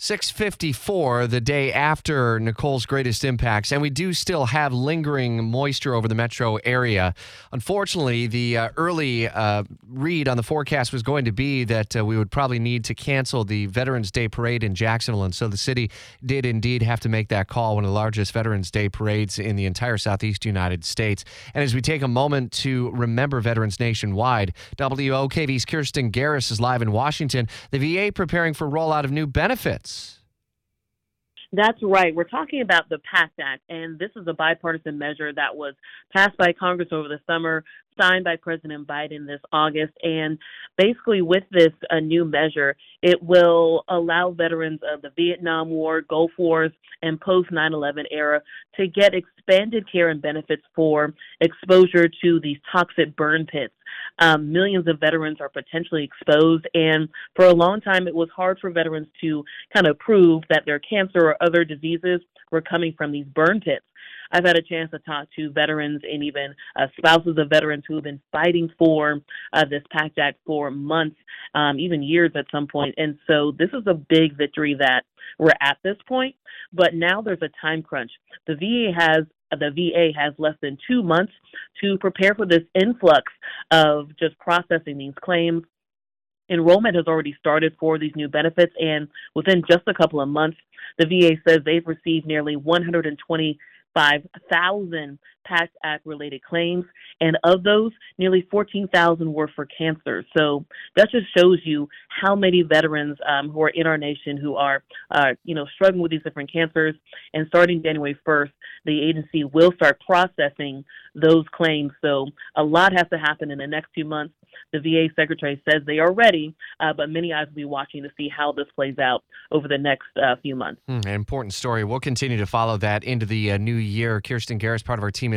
654 the day after Nicole's greatest impacts, and we do still have lingering moisture over the metro area. Unfortunately, the uh, early uh, read on the forecast was going to be that uh, we would probably need to cancel the Veterans Day parade in Jacksonville, and so the city did indeed have to make that call, one of the largest Veterans Day parades in the entire Southeast United States. And as we take a moment to remember veterans nationwide, WOKV's Kirsten Garris is live in Washington. The VA preparing for rollout of new benefits. That's right. We're talking about the PACT Act, and this is a bipartisan measure that was passed by Congress over the summer, signed by President Biden this August. And basically, with this a new measure, it will allow veterans of the Vietnam War, Gulf Wars, and post 9 11 era to get expanded care and benefits for exposure to these toxic burn pits. Um, millions of veterans are potentially exposed, and for a long time, it was hard for veterans to kind of prove that their cancer or other diseases were coming from these burn pits. I've had a chance to talk to veterans and even uh, spouses of veterans who have been fighting for uh, this PACT Act for months, um, even years at some point. And so this is a big victory that we're at this point. But now there's a time crunch. The VA has the VA has less than two months to prepare for this influx of just processing these claims. Enrollment has already started for these new benefits, and within just a couple of months, the VA says they've received nearly 120 5,000 PACT Act related claims, and of those, nearly 14,000 were for cancer. So that just shows you how many veterans um, who are in our nation who are, uh, you know, struggling with these different cancers. And starting January 1st, the agency will start processing those claims. So a lot has to happen in the next few months. The VA secretary says they are ready, uh, but many eyes will be watching to see how this plays out over the next uh, few months. Mm, an important story. We'll continue to follow that into the uh, new year. Kirsten Garris, part of our team